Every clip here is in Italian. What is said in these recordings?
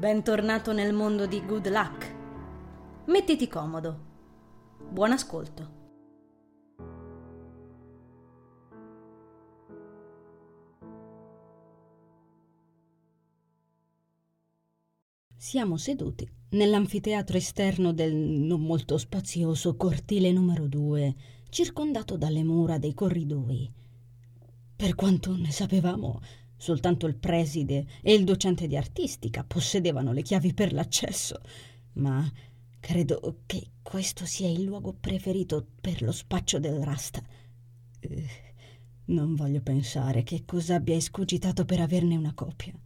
Bentornato nel mondo di Good Luck. Mettiti comodo. Buon ascolto. Siamo seduti nell'anfiteatro esterno del non molto spazioso cortile numero 2, circondato dalle mura dei corridoi. Per quanto ne sapevamo, soltanto il preside e il docente di artistica possedevano le chiavi per l'accesso, ma credo che questo sia il luogo preferito per lo spaccio del rasta. Eh, non voglio pensare che cosa abbia escogitato per averne una copia.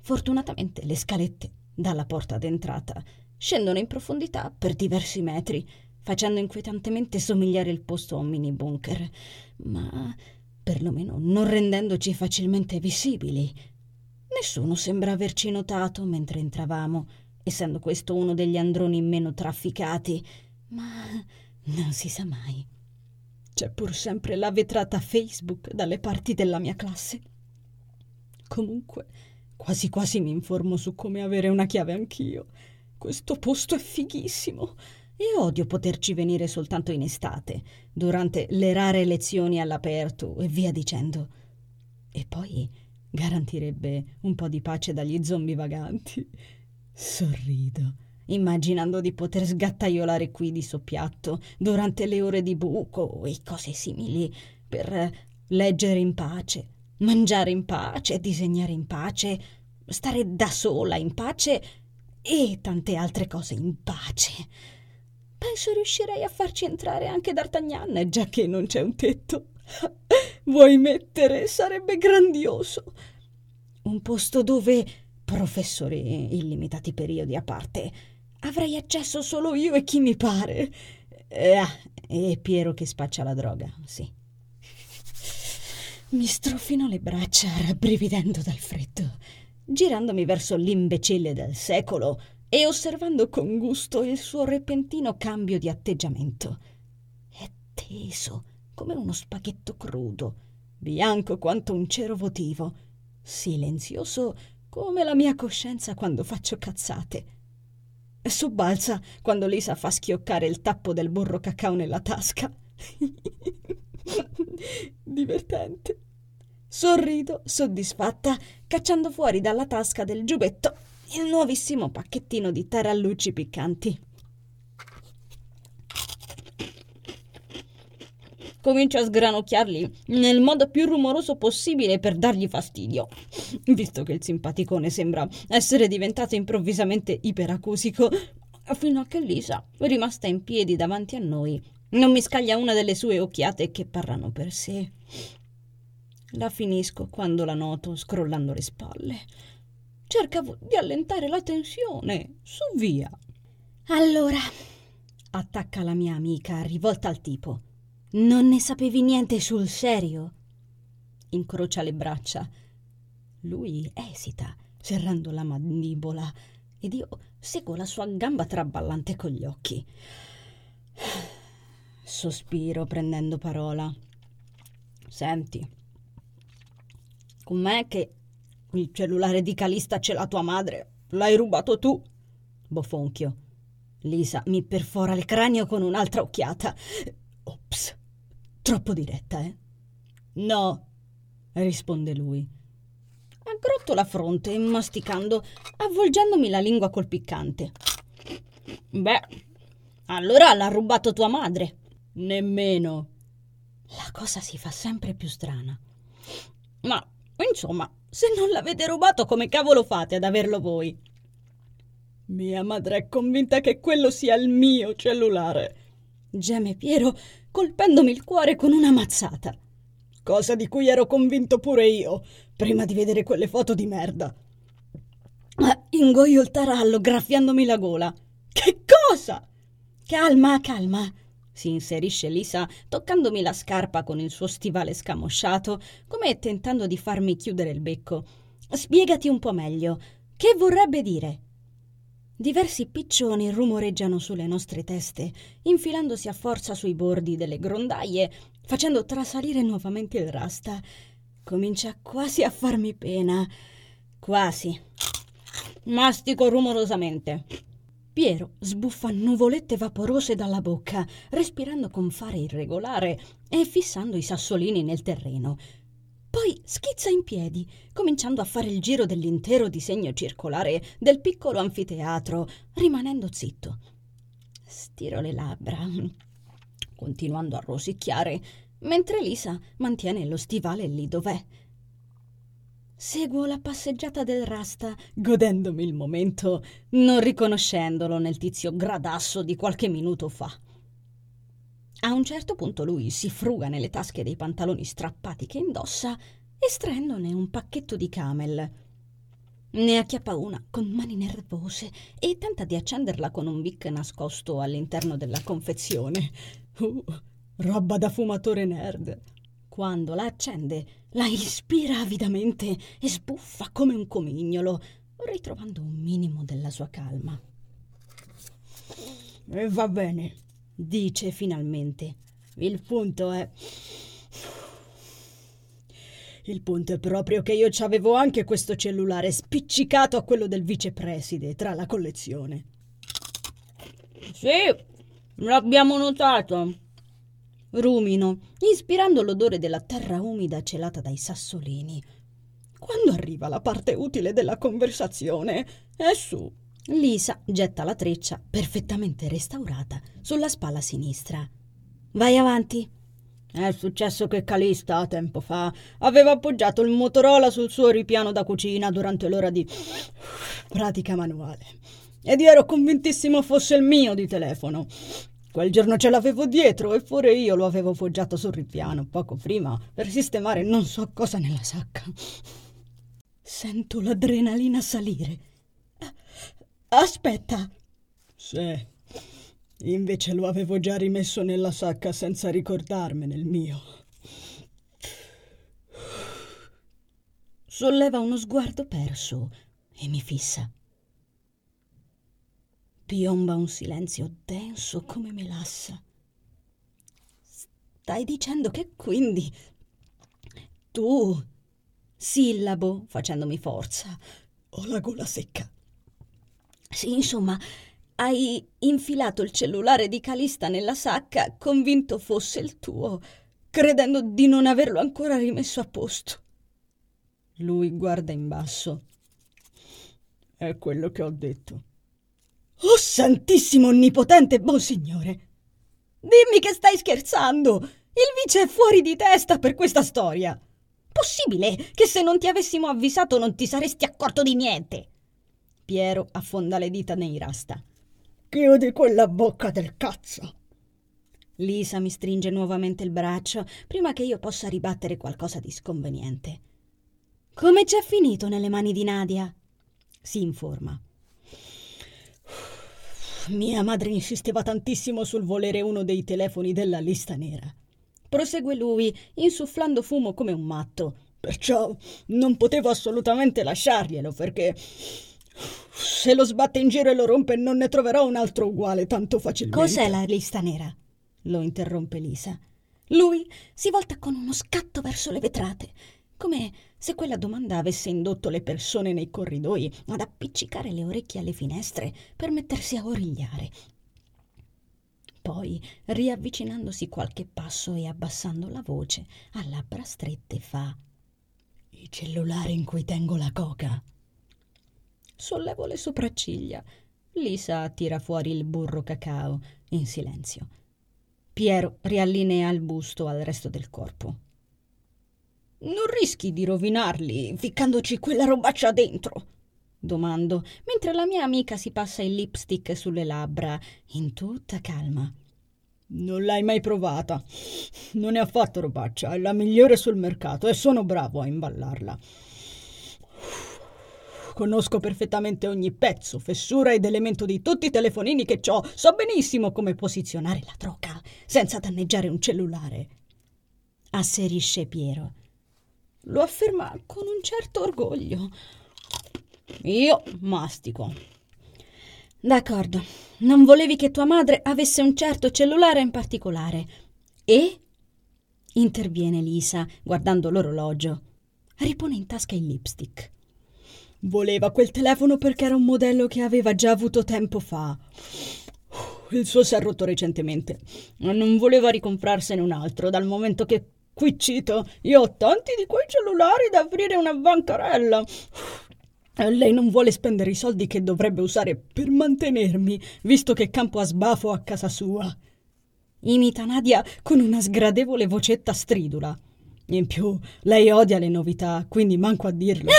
Fortunatamente le scalette dalla porta d'entrata scendono in profondità per diversi metri, facendo inquietantemente somigliare il posto a un mini bunker, ma perlomeno non rendendoci facilmente visibili. Nessuno sembra averci notato mentre entravamo, essendo questo uno degli androni meno trafficati, ma non si sa mai. C'è pur sempre la vetrata Facebook dalle parti della mia classe. Comunque, Quasi quasi mi informo su come avere una chiave anch'io. Questo posto è fighissimo e odio poterci venire soltanto in estate, durante le rare lezioni all'aperto e via dicendo. E poi garantirebbe un po' di pace dagli zombie vaganti. Sorrido, immaginando di poter sgattaiolare qui di soppiatto durante le ore di buco e cose simili per leggere in pace mangiare in pace, disegnare in pace, stare da sola in pace e tante altre cose in pace. Penso riuscirei a farci entrare anche D'Artagnan, già che non c'è un tetto. Vuoi mettere? Sarebbe grandioso. Un posto dove, professori illimitati periodi a parte, avrei accesso solo io e chi mi pare. Eh, e Piero che spaccia la droga, sì. Mi strofino le braccia, rabbrividendo dal freddo, girandomi verso l'imbecille del secolo e osservando con gusto il suo repentino cambio di atteggiamento. È teso come uno spaghetto crudo, bianco quanto un cero votivo, silenzioso come la mia coscienza quando faccio cazzate. Sobbalza quando Lisa fa schioccare il tappo del burro cacao nella tasca. Divertente. Sorrido, soddisfatta, cacciando fuori dalla tasca del giubbetto il nuovissimo pacchettino di tarallucci piccanti. Comincio a sgranocchiarli nel modo più rumoroso possibile per dargli fastidio, visto che il simpaticone sembra essere diventato improvvisamente iperacusico, fino a che Lisa, rimasta in piedi davanti a noi, non mi scaglia una delle sue occhiate che parlano per sé. La finisco quando la noto scrollando le spalle. Cercavo di allentare la tensione. Su via. Allora, attacca la mia amica, rivolta al tipo. Non ne sapevi niente sul serio? Incrocia le braccia. Lui esita, serrando la mandibola, ed io seguo la sua gamba traballante con gli occhi. Sospiro prendendo parola. Senti, com'è che il cellulare di Calista ce l'ha tua madre? L'hai rubato tu? Bofonchio. Lisa mi perfora il cranio con un'altra occhiata. Ops, troppo diretta, eh? No, risponde lui. Aggrotto la fronte, masticando, avvolgendomi la lingua col piccante. Beh, allora l'ha rubato tua madre. Nemmeno. La cosa si fa sempre più strana. Ma, insomma, se non l'avete rubato, come cavolo fate ad averlo voi? Mia madre è convinta che quello sia il mio cellulare. Geme Piero, colpendomi il cuore con una mazzata. Cosa di cui ero convinto pure io, prima di vedere quelle foto di merda. Ma ingoio il tarallo graffiandomi la gola. Che cosa? Calma, calma si inserisce Lisa, toccandomi la scarpa con il suo stivale scamosciato, come tentando di farmi chiudere il becco. Spiegati un po' meglio. Che vorrebbe dire? Diversi piccioni rumoreggiano sulle nostre teste, infilandosi a forza sui bordi delle grondaie, facendo trasalire nuovamente il rasta. Comincia quasi a farmi pena. Quasi. Mastico rumorosamente. Piero sbuffa nuvolette vaporose dalla bocca, respirando con fare irregolare e fissando i sassolini nel terreno. Poi schizza in piedi, cominciando a fare il giro dell'intero disegno circolare del piccolo anfiteatro, rimanendo zitto. Stiro le labbra, continuando a rosicchiare, mentre Lisa mantiene lo stivale lì dov'è. Seguo la passeggiata del Rasta, godendomi il momento, non riconoscendolo nel tizio gradasso di qualche minuto fa. A un certo punto lui si fruga nelle tasche dei pantaloni strappati che indossa, estraendone un pacchetto di camel. Ne acchiappa una con mani nervose e tenta di accenderla con un bic nascosto all'interno della confezione. Uh, roba da fumatore nerd. Quando la accende, la ispira avidamente e sbuffa come un comignolo, ritrovando un minimo della sua calma. E va bene, dice finalmente. Il punto è. Il punto è proprio che io c'avevo anche questo cellulare spiccicato a quello del vicepreside tra la collezione. Sì, l'abbiamo notato. Rumino, ispirando l'odore della terra umida celata dai sassolini. Quando arriva la parte utile della conversazione, è su. Lisa getta la treccia, perfettamente restaurata, sulla spalla sinistra. Vai avanti. È successo che Calista, tempo fa, aveva appoggiato il Motorola sul suo ripiano da cucina durante l'ora di pratica manuale. Ed io ero convintissimo fosse il mio di telefono. Quel giorno ce l'avevo dietro, eppure io lo avevo poggiato sul ripiano poco prima per sistemare non so cosa nella sacca. Sento l'adrenalina salire. Aspetta. Sì. Invece lo avevo già rimesso nella sacca senza ricordarmene il mio. Solleva uno sguardo perso e mi fissa. Piomba un silenzio denso come melassa. Stai dicendo che quindi tu, sillabo, facendomi forza, ho la gola secca. Sì, insomma, hai infilato il cellulare di Calista nella sacca, convinto fosse il tuo, credendo di non averlo ancora rimesso a posto. Lui guarda in basso. È quello che ho detto. Oh santissimo onnipotente buon signore! Dimmi che stai scherzando! Il vice è fuori di testa per questa storia! Possibile che se non ti avessimo avvisato non ti saresti accorto di niente? Piero affonda le dita nei rasta. Chiudi quella bocca del cazzo! Lisa mi stringe nuovamente il braccio prima che io possa ribattere qualcosa di sconveniente. Come c'è finito nelle mani di Nadia? Si informa. Mia madre insisteva tantissimo sul volere uno dei telefoni della lista nera. Prosegue lui, insufflando fumo come un matto. Perciò non potevo assolutamente lasciarglielo, perché se lo sbatte in giro e lo rompe non ne troverò un altro uguale tanto facilmente. Cos'è la lista nera? lo interrompe Lisa. Lui si volta con uno scatto verso le vetrate come se quella domanda avesse indotto le persone nei corridoi ad appiccicare le orecchie alle finestre per mettersi a origliare. Poi, riavvicinandosi qualche passo e abbassando la voce, a labbra strette fa I cellulari in cui tengo la coca. Sollevo le sopracciglia. Lisa tira fuori il burro cacao, in silenzio. Piero riallinea il busto al resto del corpo. Non rischi di rovinarli ficcandoci quella robaccia dentro? Domando, mentre la mia amica si passa il lipstick sulle labbra, in tutta calma. Non l'hai mai provata. Non è affatto robaccia, è la migliore sul mercato e sono bravo a imballarla. Conosco perfettamente ogni pezzo, fessura ed elemento di tutti i telefonini che ho. So benissimo come posizionare la troca senza danneggiare un cellulare. Asserisce Piero lo afferma con un certo orgoglio. Io mastico. D'accordo, non volevi che tua madre avesse un certo cellulare in particolare. E? interviene Lisa, guardando l'orologio. Ripone in tasca il lipstick. Voleva quel telefono perché era un modello che aveva già avuto tempo fa. Il suo si è rotto recentemente. Non voleva ricomprarsene un altro, dal momento che qui cito, io ho tanti di quei cellulari da aprire una bancarella. Lei non vuole spendere i soldi che dovrebbe usare per mantenermi, visto che campo a sbafo a casa sua. Imita Nadia con una sgradevole vocetta stridula. In più, lei odia le novità, quindi manco a dirlo.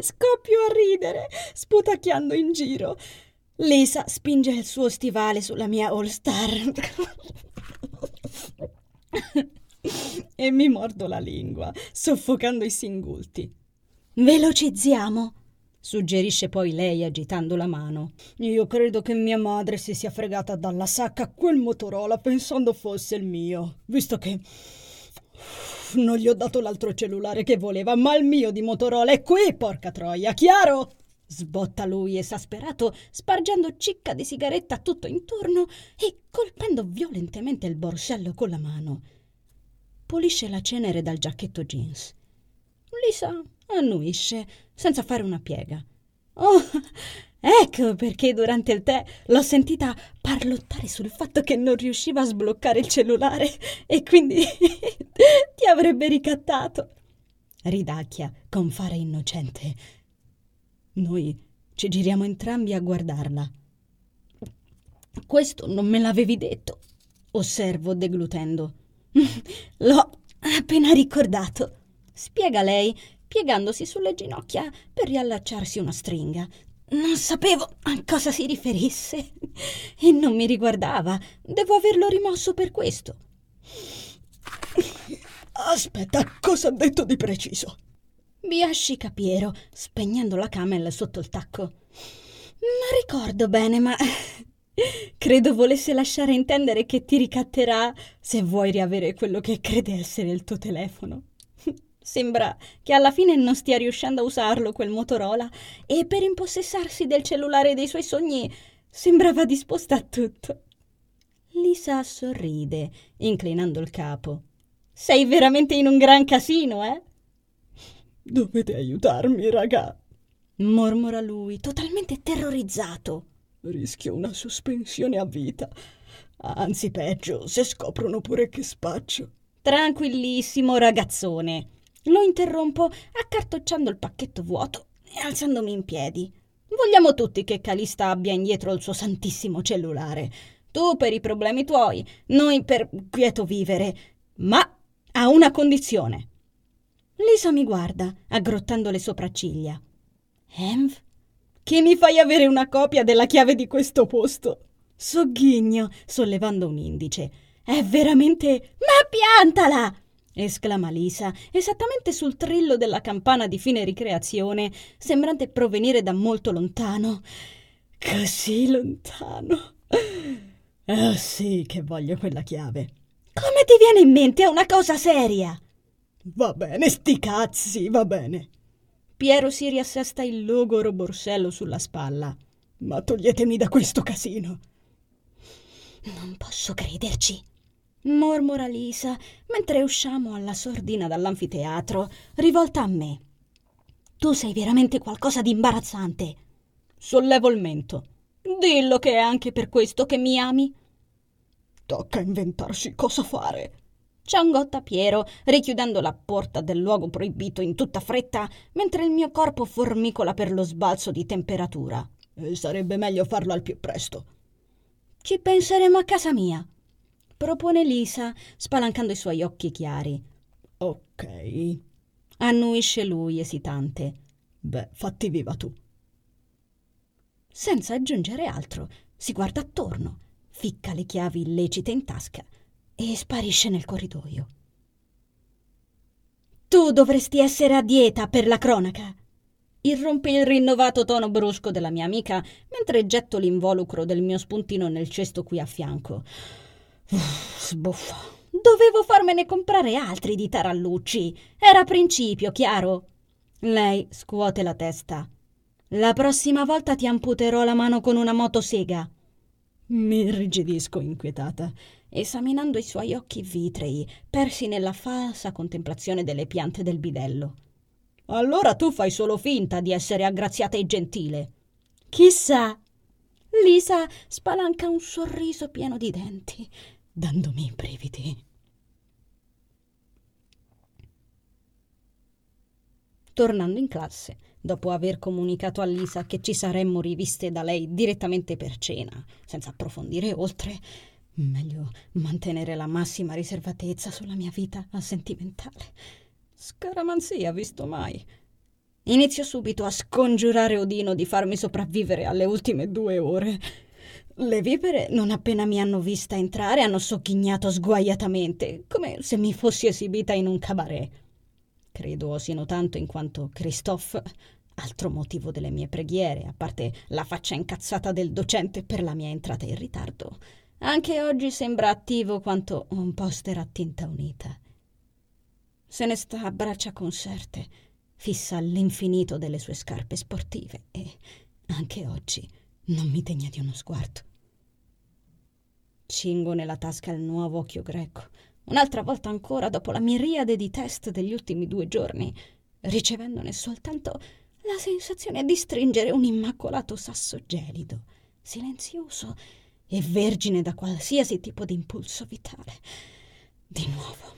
Scoppio a ridere, sputacchiando in giro. Lisa spinge il suo stivale sulla mia All Star e mi mordo la lingua, soffocando i singulti. Velocizziamo, suggerisce poi lei agitando la mano. Io credo che mia madre si sia fregata dalla sacca quel Motorola pensando fosse il mio, visto che non gli ho dato l'altro cellulare che voleva, ma il mio di Motorola è qui, porca troia, chiaro? Sbotta lui esasperato, spargendo cicca di sigaretta tutto intorno e colpendo violentemente il borsello con la mano. Pulisce la cenere dal giacchetto jeans. Lisa annuisce, senza fare una piega. Oh, ecco perché durante il tè l'ho sentita parlottare sul fatto che non riusciva a sbloccare il cellulare e quindi ti avrebbe ricattato. Ridacchia con fare innocente. Noi ci giriamo entrambi a guardarla. Questo non me l'avevi detto, osservo deglutendo. L'ho appena ricordato, spiega lei, piegandosi sulle ginocchia per riallacciarsi una stringa. Non sapevo a cosa si riferisse e non mi riguardava. Devo averlo rimosso per questo. Aspetta, cosa ha detto di preciso? Biascica Piero, spegnendo la camel sotto il tacco. Non ricordo bene, ma credo volesse lasciare intendere che ti ricatterà se vuoi riavere quello che crede essere il tuo telefono. Sembra che alla fine non stia riuscendo a usarlo quel Motorola e per impossessarsi del cellulare dei suoi sogni sembrava disposta a tutto. Lisa sorride, inclinando il capo. Sei veramente in un gran casino, eh? Dovete aiutarmi, raga, mormora lui, totalmente terrorizzato. Rischio una sospensione a vita. Anzi, peggio, se scoprono pure che spaccio. Tranquillissimo, ragazzone. Lo interrompo accartocciando il pacchetto vuoto e alzandomi in piedi. Vogliamo tutti che Calista abbia indietro il suo santissimo cellulare. Tu per i problemi tuoi, noi per quieto vivere, ma a una condizione. Lisa mi guarda, aggrottando le sopracciglia. Env? Che mi fai avere una copia della chiave di questo posto? Sogghigno, sollevando un indice. È veramente. Ma piantala! esclama Lisa, esattamente sul trillo della campana di fine ricreazione, sembrante provenire da molto lontano. Così lontano. Ah, sì, che voglio quella chiave. Come ti viene in mente una cosa seria? Va bene, sti cazzi, va bene. Piero si riassesta il logoro borsello sulla spalla. Ma toglietemi da questo casino. Non posso crederci, mormora Lisa mentre usciamo alla sordina dall'anfiteatro, rivolta a me. Tu sei veramente qualcosa di imbarazzante. Sollevo il mento. Dillo che è anche per questo che mi ami. Tocca inventarsi cosa fare, ciangotta Piero, richiudendo la porta del luogo proibito in tutta fretta, mentre il mio corpo formicola per lo sbalzo di temperatura. E sarebbe meglio farlo al più presto. Ci penseremo a casa mia, propone Lisa, spalancando i suoi occhi chiari. Ok, annuisce lui esitante. Beh, fatti viva tu. Senza aggiungere altro, si guarda attorno, ficca le chiavi illecite in tasca e sparisce nel corridoio. Tu dovresti essere a dieta per la cronaca. Irrompe il rinnovato tono brusco della mia amica mentre getto l'involucro del mio spuntino nel cesto qui a fianco. Uff, sbuffa. Dovevo farmene comprare altri di tarallucci. Era principio, chiaro? Lei scuote la testa. La prossima volta ti amputerò la mano con una motosega. Mi irrigidisco inquietata, esaminando i suoi occhi vitrei, persi nella falsa contemplazione delle piante del bidello. Allora tu fai solo finta di essere aggraziata e gentile. Chissà. Lisa spalanca un sorriso pieno di denti, dandomi i brividi. Tornando in classe, dopo aver comunicato a Lisa che ci saremmo riviste da lei direttamente per cena, senza approfondire oltre, meglio mantenere la massima riservatezza sulla mia vita sentimentale. Scaramanzia, visto mai. Inizio subito a scongiurare Odino di farmi sopravvivere alle ultime due ore. Le vipere, non appena mi hanno vista entrare, hanno socchignato sguaiatamente, come se mi fossi esibita in un cabaret. Credo osino tanto in quanto Christophe, altro motivo delle mie preghiere, a parte la faccia incazzata del docente per la mia entrata in ritardo, anche oggi sembra attivo quanto un poster a tinta unita. Se ne sta a braccia conserte, fissa all'infinito delle sue scarpe sportive e anche oggi non mi degna di uno sguardo. Cingo nella tasca il nuovo occhio greco un'altra volta ancora dopo la miriade di test degli ultimi due giorni, ricevendone soltanto la sensazione di stringere un immacolato sasso gelido, silenzioso e vergine da qualsiasi tipo di impulso vitale. Di nuovo.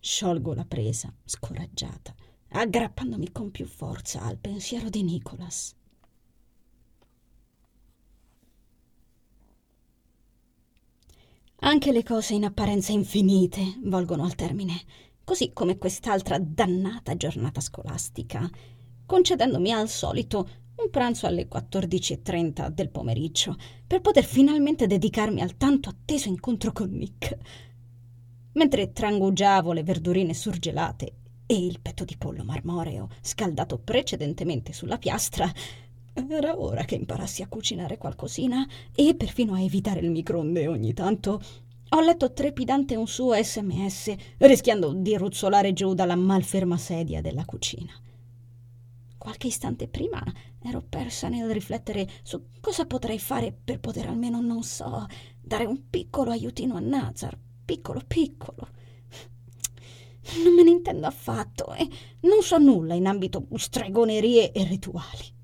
Sciolgo la presa, scoraggiata, aggrappandomi con più forza al pensiero di Nicholas. Anche le cose in apparenza infinite volgono al termine, così come quest'altra dannata giornata scolastica, concedendomi al solito un pranzo alle 14.30 del pomeriggio per poter finalmente dedicarmi al tanto atteso incontro con Nick. Mentre trangugiavo le verdurine surgelate e il petto di pollo marmoreo scaldato precedentemente sulla piastra, era ora che imparassi a cucinare qualcosina e perfino a evitare il microonde ogni tanto. Ho letto trepidante un suo sms, rischiando di ruzzolare giù dalla malferma sedia della cucina. Qualche istante prima ero persa nel riflettere su cosa potrei fare per poter almeno, non so, dare un piccolo aiutino a Nazar. Piccolo, piccolo. Non me ne intendo affatto e non so nulla in ambito stregonerie e rituali.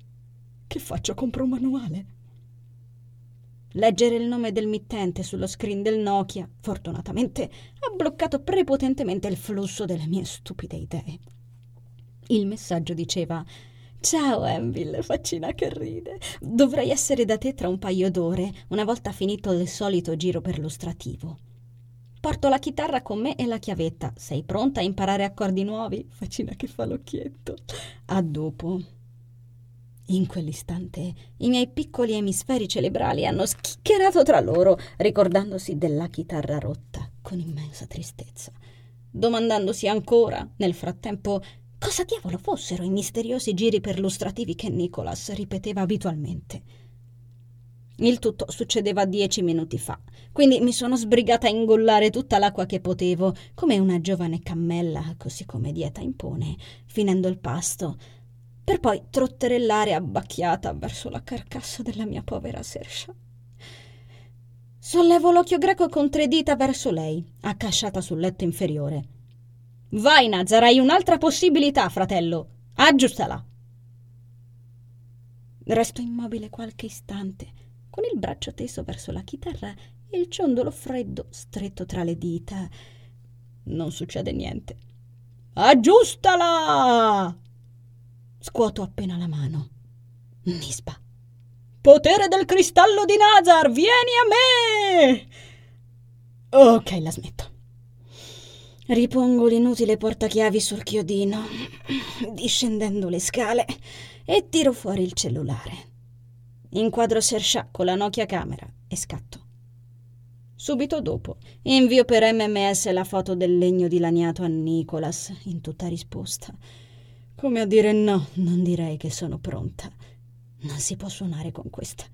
Che faccio? Compro un manuale? Leggere il nome del mittente sullo screen del Nokia, fortunatamente, ha bloccato prepotentemente il flusso delle mie stupide idee. Il messaggio diceva Ciao Anvil, faccina che ride. Dovrei essere da te tra un paio d'ore, una volta finito il solito giro perlustrativo. Porto la chitarra con me e la chiavetta. Sei pronta a imparare accordi nuovi? Faccina che fa l'occhietto. A dopo. In quell'istante i miei piccoli emisferi cerebrali hanno schiccherato tra loro, ricordandosi della chitarra rotta con immensa tristezza, domandandosi ancora, nel frattempo, cosa diavolo fossero i misteriosi giri perlustrativi che Nicholas ripeteva abitualmente. Il tutto succedeva dieci minuti fa, quindi mi sono sbrigata a ingollare tutta l'acqua che potevo, come una giovane cammella, così come dieta impone, finendo il pasto per poi trotterellare abbacchiata verso la carcassa della mia povera Sersha. Sollevo l'occhio greco con tre dita verso lei, accasciata sul letto inferiore. Vai, Nazar, hai un'altra possibilità, fratello. Aggiustala. Resto immobile qualche istante, con il braccio teso verso la chitarra e il ciondolo freddo stretto tra le dita. Non succede niente. Aggiustala! Scuoto appena la mano. Nisba. Potere del cristallo di Nazar, vieni a me! Ok, la smetto. Ripongo l'inutile portachiavi sul chiodino, discendendo le scale, e tiro fuori il cellulare. Inquadro Sersha con la Nokia camera e scatto. Subito dopo invio per MMS la foto del legno dilaniato a Nicholas in tutta risposta come a dire no, non direi che sono pronta. Non si può suonare con questa.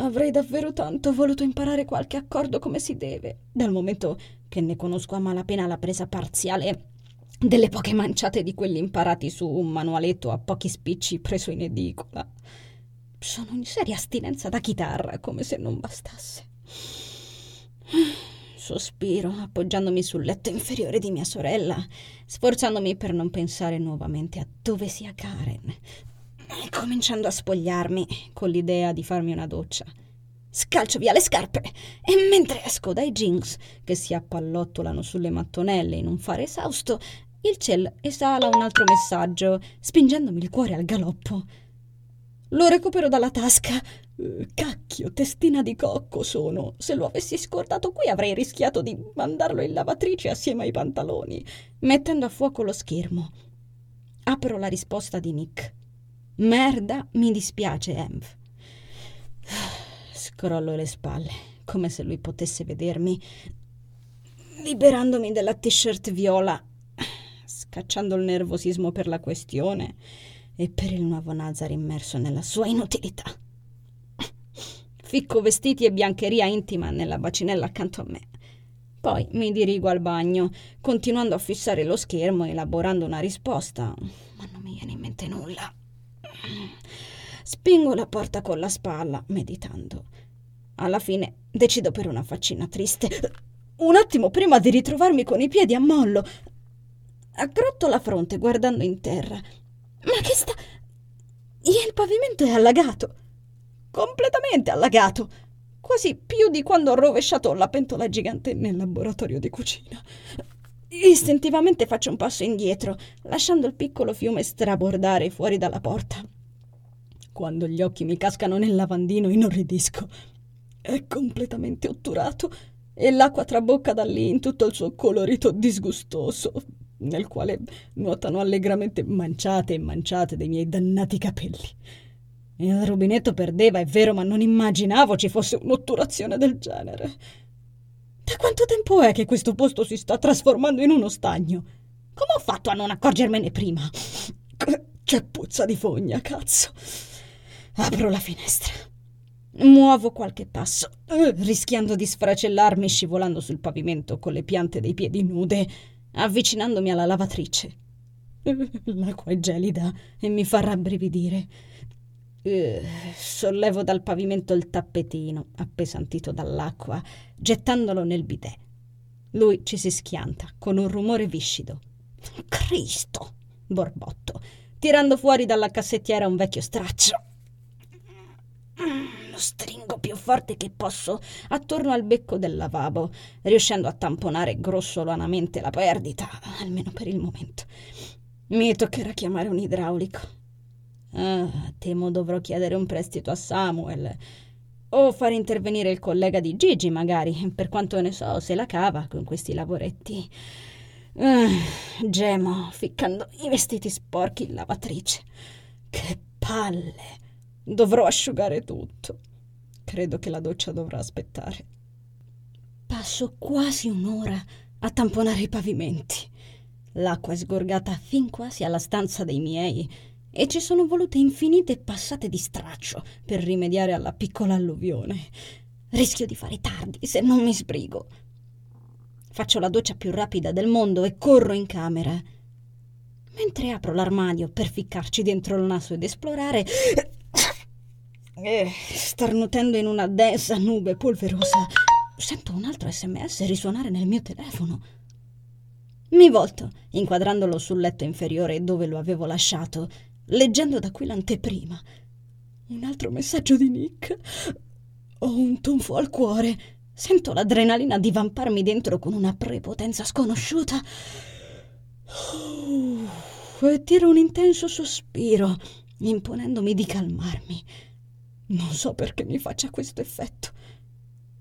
Avrei davvero tanto voluto imparare qualche accordo come si deve, dal momento che ne conosco a malapena la presa parziale delle poche manciate di quelli imparati su un manualetto a pochi spicci preso in edicola. sono in seria astinenza da chitarra, come se non bastasse. Sospiro, appoggiandomi sul letto inferiore di mia sorella, sforzandomi per non pensare nuovamente a dove sia Karen, e cominciando a spogliarmi con l'idea di farmi una doccia. Scalcio via le scarpe e mentre esco dai jeans che si appallottolano sulle mattonelle in un fare esausto, il ciel esala un altro messaggio, spingendomi il cuore al galoppo. Lo recupero dalla tasca. Cacchio, testina di cocco sono. Se lo avessi scordato qui avrei rischiato di mandarlo in lavatrice assieme ai pantaloni, mettendo a fuoco lo schermo. Apro la risposta di Nick. Merda, mi dispiace, Env. Scrollo le spalle, come se lui potesse vedermi, liberandomi della t-shirt viola, scacciando il nervosismo per la questione e per il nuovo Nazar immerso nella sua inutilità. Ficco vestiti e biancheria intima nella bacinella accanto a me. Poi mi dirigo al bagno, continuando a fissare lo schermo, elaborando una risposta, ma non mi viene in mente nulla. Spingo la porta con la spalla, meditando. Alla fine decido per una faccina triste. Un attimo prima di ritrovarmi con i piedi a mollo. Aggrotto la fronte guardando in terra ma che sta... Il pavimento è allagato. Completamente allagato. Quasi più di quando ho rovesciato la pentola gigante nel laboratorio di cucina. Istintivamente faccio un passo indietro, lasciando il piccolo fiume strabordare fuori dalla porta. Quando gli occhi mi cascano nel lavandino inorridisco. È completamente otturato e l'acqua trabocca da lì in tutto il suo colorito disgustoso, nel quale nuotano allegramente manciate e manciate dei miei dannati capelli. Il rubinetto perdeva, è vero, ma non immaginavo ci fosse un'otturazione del genere. Da quanto tempo è che questo posto si sta trasformando in uno stagno? Come ho fatto a non accorgermene prima? Che puzza di fogna, cazzo! Apro la finestra. Muovo qualche passo, rischiando di sfracellarmi scivolando sul pavimento con le piante dei piedi nude avvicinandomi alla lavatrice. L'acqua è gelida e mi fa rabbrividire. Uh, sollevo dal pavimento il tappetino, appesantito dall'acqua, gettandolo nel bidet. Lui ci si schianta con un rumore viscido. Cristo! borbotto, tirando fuori dalla cassettiera un vecchio straccio. Lo stringo più forte che posso attorno al becco del lavabo, riuscendo a tamponare grossolanamente la perdita, almeno per il momento. Mi toccherà chiamare un idraulico. Ah, temo dovrò chiedere un prestito a Samuel. O far intervenire il collega di Gigi, magari, per quanto ne so, se la cava con questi lavoretti. Ah, gemo, ficcando i vestiti sporchi in lavatrice. Che palle! Dovrò asciugare tutto. Credo che la doccia dovrà aspettare. Passo quasi un'ora a tamponare i pavimenti. L'acqua è sgorgata fin quasi alla stanza dei miei e ci sono volute infinite passate di straccio per rimediare alla piccola alluvione. Rischio di fare tardi se non mi sbrigo. Faccio la doccia più rapida del mondo e corro in camera. Mentre apro l'armadio per ficcarci dentro il naso ed esplorare, eh, starnutendo in una densa nube polverosa, sento un altro sms risuonare nel mio telefono. Mi volto, inquadrandolo sul letto inferiore dove lo avevo lasciato, leggendo da qui l'anteprima. Un altro messaggio di Nick. Ho un tonfo al cuore. Sento l'adrenalina divamparmi dentro con una prepotenza sconosciuta. Uh, e tiro un intenso sospiro, imponendomi di calmarmi. Non so perché mi faccia questo effetto.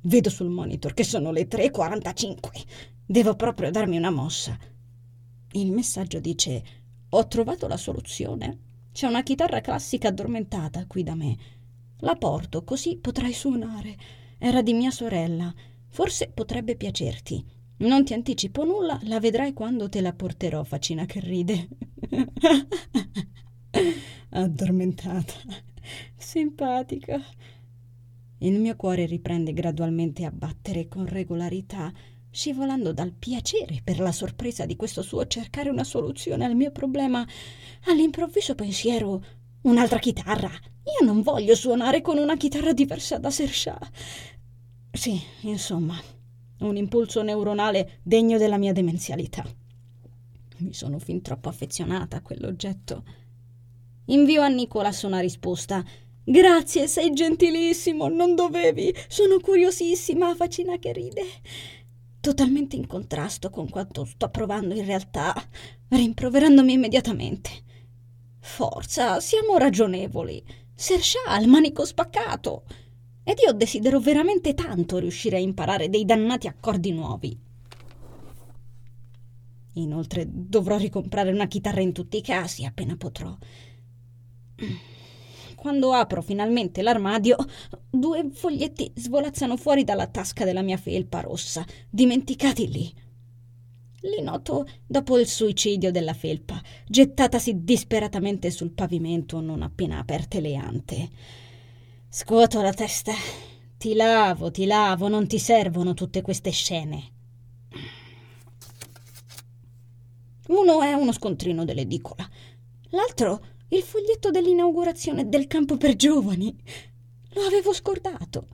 Vedo sul monitor che sono le 3.45. Devo proprio darmi una mossa. Il messaggio dice: Ho trovato la soluzione. C'è una chitarra classica addormentata qui da me. La porto così potrai suonare. Era di mia sorella. Forse potrebbe piacerti. Non ti anticipo nulla, la vedrai quando te la porterò, faccina che ride. addormentata. Simpatica. Il mio cuore riprende gradualmente a battere con regolarità, scivolando dal piacere per la sorpresa di questo suo cercare una soluzione al mio problema all'improvviso pensiero un'altra chitarra, Io non voglio suonare con una chitarra diversa da Sersha. Sì, insomma, un impulso neuronale degno della mia demenzialità. Mi sono fin troppo affezionata a quell'oggetto. Invio a Nicolas una risposta. Grazie, sei gentilissimo, non dovevi. Sono curiosissima, faccina che ride. Totalmente in contrasto con quanto sto provando in realtà, rimproverandomi immediatamente. Forza, siamo ragionevoli. Sersha ha il manico spaccato. Ed io desidero veramente tanto riuscire a imparare dei dannati accordi nuovi. Inoltre dovrò ricomprare una chitarra in tutti i casi appena potrò. Quando apro finalmente l'armadio, due foglietti svolazzano fuori dalla tasca della mia felpa rossa, dimenticati lì. Li noto dopo il suicidio della felpa, gettatasi disperatamente sul pavimento non appena aperte le ante. Scuoto la testa. Ti lavo, ti lavo, non ti servono tutte queste scene. Uno è uno scontrino dell'edicola, l'altro il foglietto dell'inaugurazione del campo per giovani. Lo avevo scordato.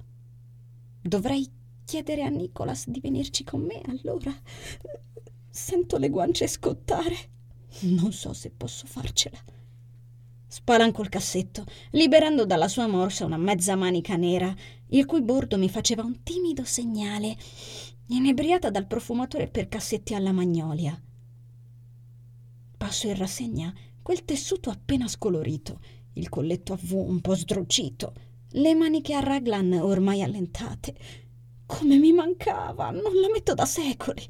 Dovrei chiedere a Nicolas di venirci con me allora. Sento le guance scottare. Non so se posso farcela. Spalanco il cassetto, liberando dalla sua morsa una mezza manica nera, il cui bordo mi faceva un timido segnale, inebriata dal profumatore per cassetti alla magnolia. Passo in rassegna quel tessuto appena scolorito, il colletto a V un po' sdrucito, le maniche a raglan ormai allentate. Come mi mancava, non la metto da secoli.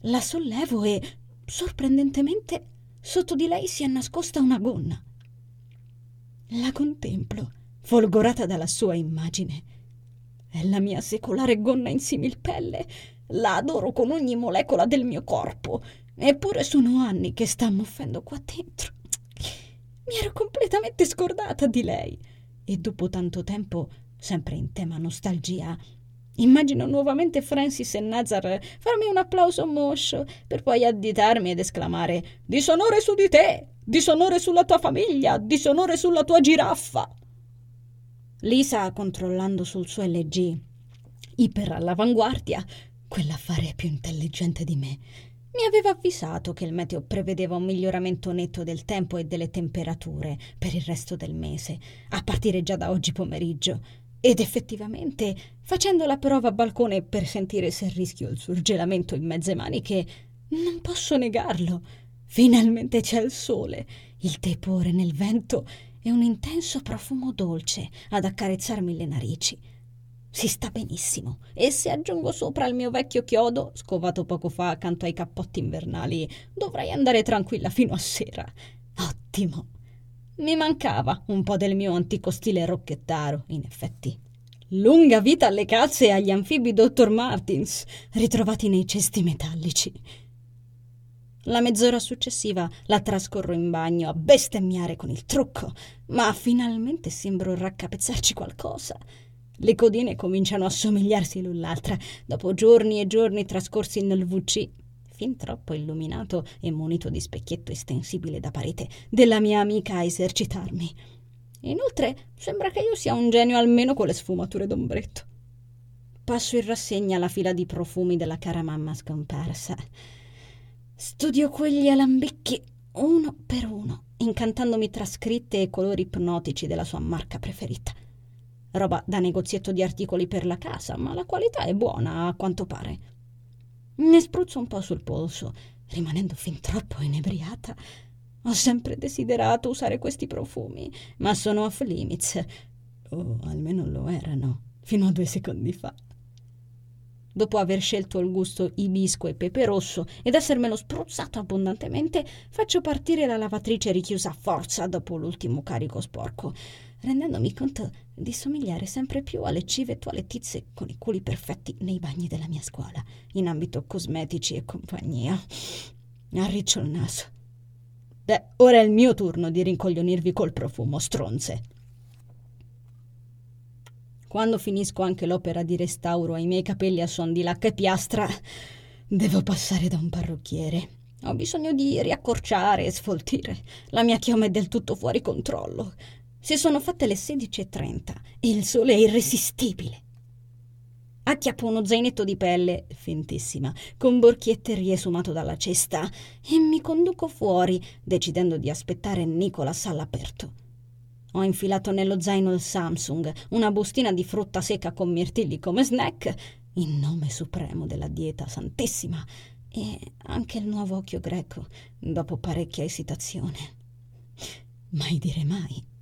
La sollevo e, sorprendentemente, sotto di lei si è nascosta una gonna. La contemplo, folgorata dalla sua immagine. È la mia secolare gonna in similpelle. La adoro con ogni molecola del mio corpo. Eppure sono anni che sta muffendo qua dentro. Mi ero completamente scordata di lei. E dopo tanto tempo, sempre in tema nostalgia, immagino nuovamente Francis e Nazar farmi un applauso moscio per poi additarmi ed esclamare Disonore su di te! Disonore sulla tua famiglia, disonore sulla tua giraffa. Lisa, controllando sul suo LG, iper all'avanguardia, quell'affare è più intelligente di me, mi aveva avvisato che il meteo prevedeva un miglioramento netto del tempo e delle temperature per il resto del mese, a partire già da oggi pomeriggio. Ed effettivamente, facendo la prova a balcone per sentire se rischio il surgelamento in mezze maniche, non posso negarlo. Finalmente c'è il sole, il tepore nel vento e un intenso profumo dolce ad accarezzarmi le narici. Si sta benissimo e se aggiungo sopra il mio vecchio chiodo, scovato poco fa accanto ai cappotti invernali, dovrei andare tranquilla fino a sera. Ottimo. Mi mancava un po' del mio antico stile rocchettaro, in effetti. Lunga vita alle calze e agli anfibi Dr. Martins, ritrovati nei cesti metallici. La mezz'ora successiva la trascorro in bagno a bestemmiare con il trucco, ma finalmente sembro raccapezzarci qualcosa. Le codine cominciano a somigliarsi l'un l'altra dopo giorni e giorni trascorsi nel WC, fin troppo illuminato e munito di specchietto estensibile da parete della mia amica a esercitarmi. Inoltre sembra che io sia un genio almeno con le sfumature d'ombretto. Passo in rassegna la fila di profumi della cara mamma scomparsa. Studio quegli alambicchi uno per uno, incantandomi tra scritte e colori ipnotici della sua marca preferita. Roba da negozietto di articoli per la casa, ma la qualità è buona, a quanto pare. Ne spruzzo un po' sul polso, rimanendo fin troppo inebriata. Ho sempre desiderato usare questi profumi, ma sono off limits. O almeno lo erano, fino a due secondi fa dopo aver scelto il gusto ibisco e pepe rosso ed essermelo spruzzato abbondantemente, faccio partire la lavatrice richiusa a forza dopo l'ultimo carico sporco, rendendomi conto di somigliare sempre più alle cive toilettizie con i culi perfetti nei bagni della mia scuola, in ambito cosmetici e compagnia. Arriccio il naso. Beh, ora è il mio turno di rincoglionirvi col profumo, stronze. Quando finisco anche l'opera di restauro ai miei capelli a suon di lacca e piastra, devo passare da un parrucchiere. Ho bisogno di riaccorciare e sfoltire. La mia chioma è del tutto fuori controllo. Si sono fatte le 16.30 e il sole è irresistibile. Acchiappo uno zainetto di pelle, fintissima, con borchiette riesumato dalla cesta, e mi conduco fuori, decidendo di aspettare Nicolas all'aperto. Ho infilato nello zaino il Samsung, una bustina di frutta secca con mirtilli come snack, in nome supremo della dieta santissima, e anche il nuovo occhio greco, dopo parecchia esitazione. Mai dire mai.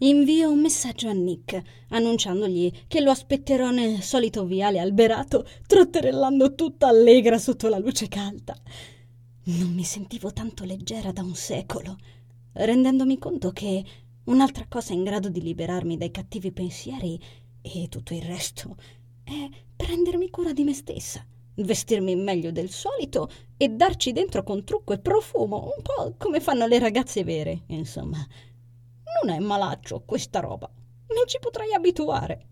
Invio un messaggio a Nick, annunciandogli che lo aspetterò nel solito viale alberato, trotterellando tutta allegra sotto la luce calda. Non mi sentivo tanto leggera da un secolo, rendendomi conto che un'altra cosa in grado di liberarmi dai cattivi pensieri e tutto il resto è prendermi cura di me stessa, vestirmi meglio del solito e darci dentro con trucco e profumo, un po' come fanno le ragazze vere, insomma. Non è malaccio questa roba. Mi ci potrei abituare.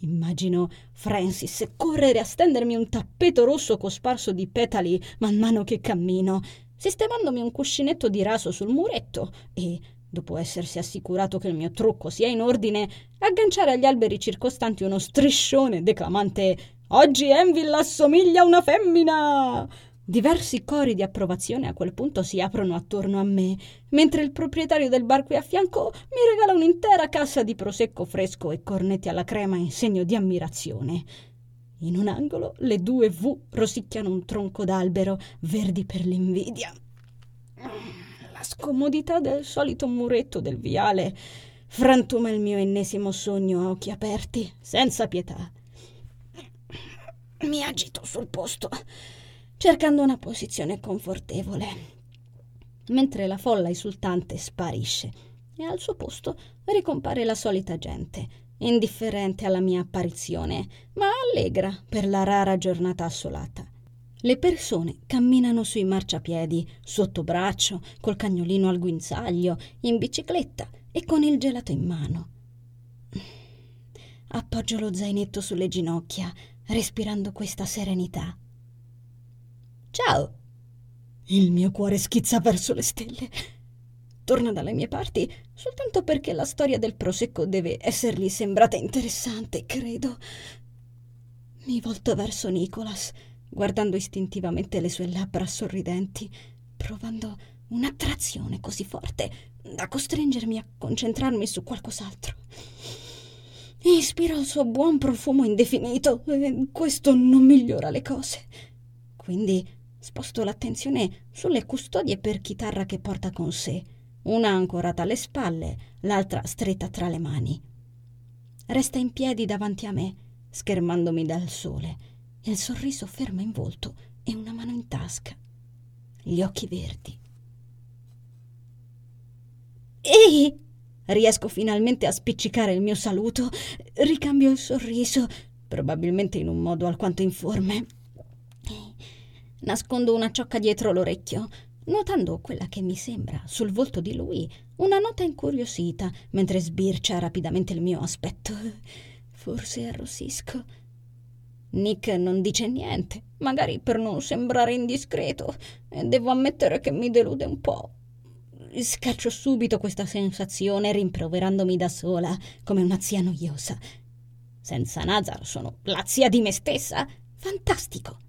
Immagino Francis correre a stendermi un tappeto rosso cosparso di petali man mano che cammino, sistemandomi un cuscinetto di raso sul muretto e, dopo essersi assicurato che il mio trucco sia in ordine, agganciare agli alberi circostanti uno striscione declamante Oggi Envil assomiglia a una femmina! Diversi cori di approvazione a quel punto si aprono attorno a me, mentre il proprietario del bar qui a fianco mi regala un'intera cassa di prosecco fresco e cornetti alla crema in segno di ammirazione. In un angolo le due V rosicchiano un tronco d'albero, verdi per l'invidia. La scomodità del solito muretto del viale frantuma il mio ennesimo sogno a occhi aperti, senza pietà. Mi agito sul posto cercando una posizione confortevole, mentre la folla esultante sparisce e al suo posto ricompare la solita gente, indifferente alla mia apparizione, ma allegra per la rara giornata assolata. Le persone camminano sui marciapiedi, sotto braccio, col cagnolino al guinzaglio, in bicicletta e con il gelato in mano. Appoggio lo zainetto sulle ginocchia, respirando questa serenità. Ciao! Il mio cuore schizza verso le stelle. Torna dalle mie parti soltanto perché la storia del prosecco deve essergli sembrata interessante, credo. Mi volto verso Nicholas, guardando istintivamente le sue labbra sorridenti, provando un'attrazione così forte da costringermi a concentrarmi su qualcos'altro. Ispiro il suo buon profumo indefinito e questo non migliora le cose. Quindi sposto l'attenzione sulle custodie per chitarra che porta con sé, una ancorata alle spalle, l'altra stretta tra le mani. Resta in piedi davanti a me, schermandomi dal sole, il sorriso fermo in volto e una mano in tasca, gli occhi verdi. Ehi! Riesco finalmente a spiccicare il mio saluto, ricambio il sorriso, probabilmente in un modo alquanto informe. Nascondo una ciocca dietro l'orecchio, notando quella che mi sembra sul volto di lui una nota incuriosita mentre sbircia rapidamente il mio aspetto. Forse arrossisco. Nick non dice niente, magari per non sembrare indiscreto, e devo ammettere che mi delude un po'. Scaccio subito questa sensazione rimproverandomi da sola, come una zia noiosa. Senza Nazar sono la zia di me stessa? Fantastico!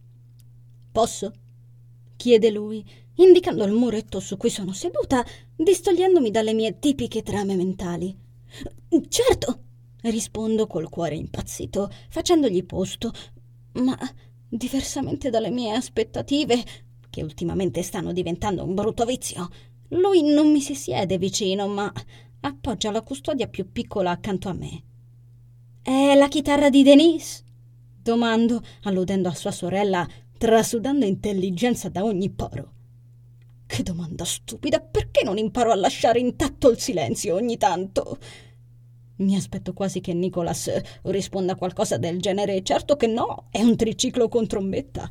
Posso? chiede lui, indicando il muretto su cui sono seduta, distogliendomi dalle mie tipiche trame mentali. Certo, rispondo col cuore impazzito, facendogli posto, ma diversamente dalle mie aspettative, che ultimamente stanno diventando un brutto vizio, lui non mi si siede vicino, ma appoggia la custodia più piccola accanto a me. È la chitarra di Denise? Domando, alludendo a sua sorella trasudando intelligenza da ogni poro. Che domanda stupida, perché non imparo a lasciare intatto il silenzio ogni tanto? Mi aspetto quasi che Nicholas risponda qualcosa del genere. Certo che no, è un triciclo con trombetta.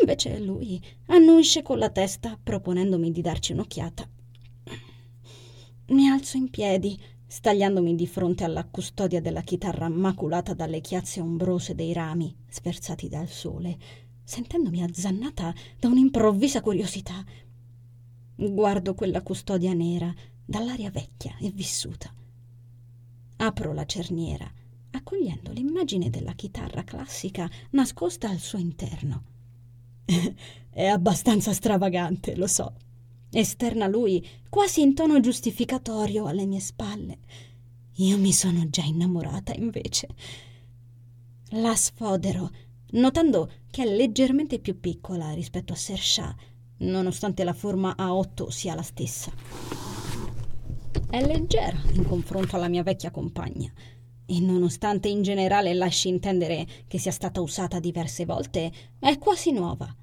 Invece lui annuisce con la testa, proponendomi di darci un'occhiata. Mi alzo in piedi, stagliandomi di fronte alla custodia della chitarra maculata dalle chiazze ombrose dei rami sferzati dal sole sentendomi azzannata da un'improvvisa curiosità. Guardo quella custodia nera, dall'aria vecchia e vissuta. Apro la cerniera, accogliendo l'immagine della chitarra classica nascosta al suo interno. È abbastanza stravagante, lo so. Esterna lui, quasi in tono giustificatorio alle mie spalle. Io mi sono già innamorata, invece. La sfodero, notando che è leggermente più piccola rispetto a Sersha, nonostante la forma A8 sia la stessa. È leggera in confronto alla mia vecchia compagna e nonostante in generale lasci intendere che sia stata usata diverse volte, è quasi nuova.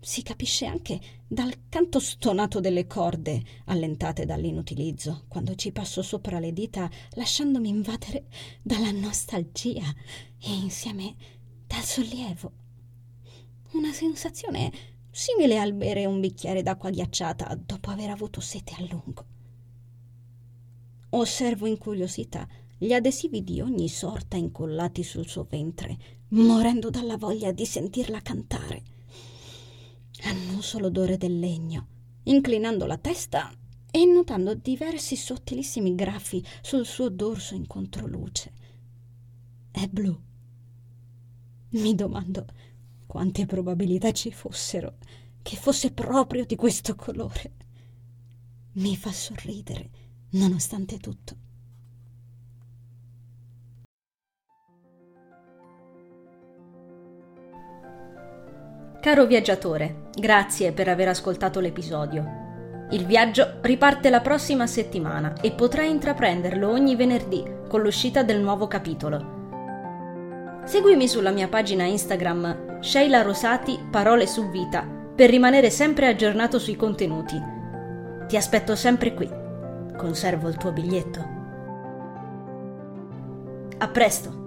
Si capisce anche dal canto stonato delle corde, allentate dall'inutilizzo, quando ci passo sopra le dita, lasciandomi invadere dalla nostalgia e insieme dal sollievo. Una sensazione simile al bere un bicchiere d'acqua ghiacciata dopo aver avuto sete a lungo. Osservo in curiosità gli adesivi di ogni sorta incollati sul suo ventre, morendo dalla voglia di sentirla cantare. Annuso l'odore del legno, inclinando la testa e notando diversi sottilissimi graffi sul suo dorso in controluce. È blu. Mi domando quante probabilità ci fossero che fosse proprio di questo colore. Mi fa sorridere, nonostante tutto. Caro viaggiatore, grazie per aver ascoltato l'episodio. Il viaggio riparte la prossima settimana e potrai intraprenderlo ogni venerdì con l'uscita del nuovo capitolo. Seguimi sulla mia pagina Instagram Sheila Rosati Parole su Vita per rimanere sempre aggiornato sui contenuti. Ti aspetto sempre qui. Conservo il tuo biglietto. A presto!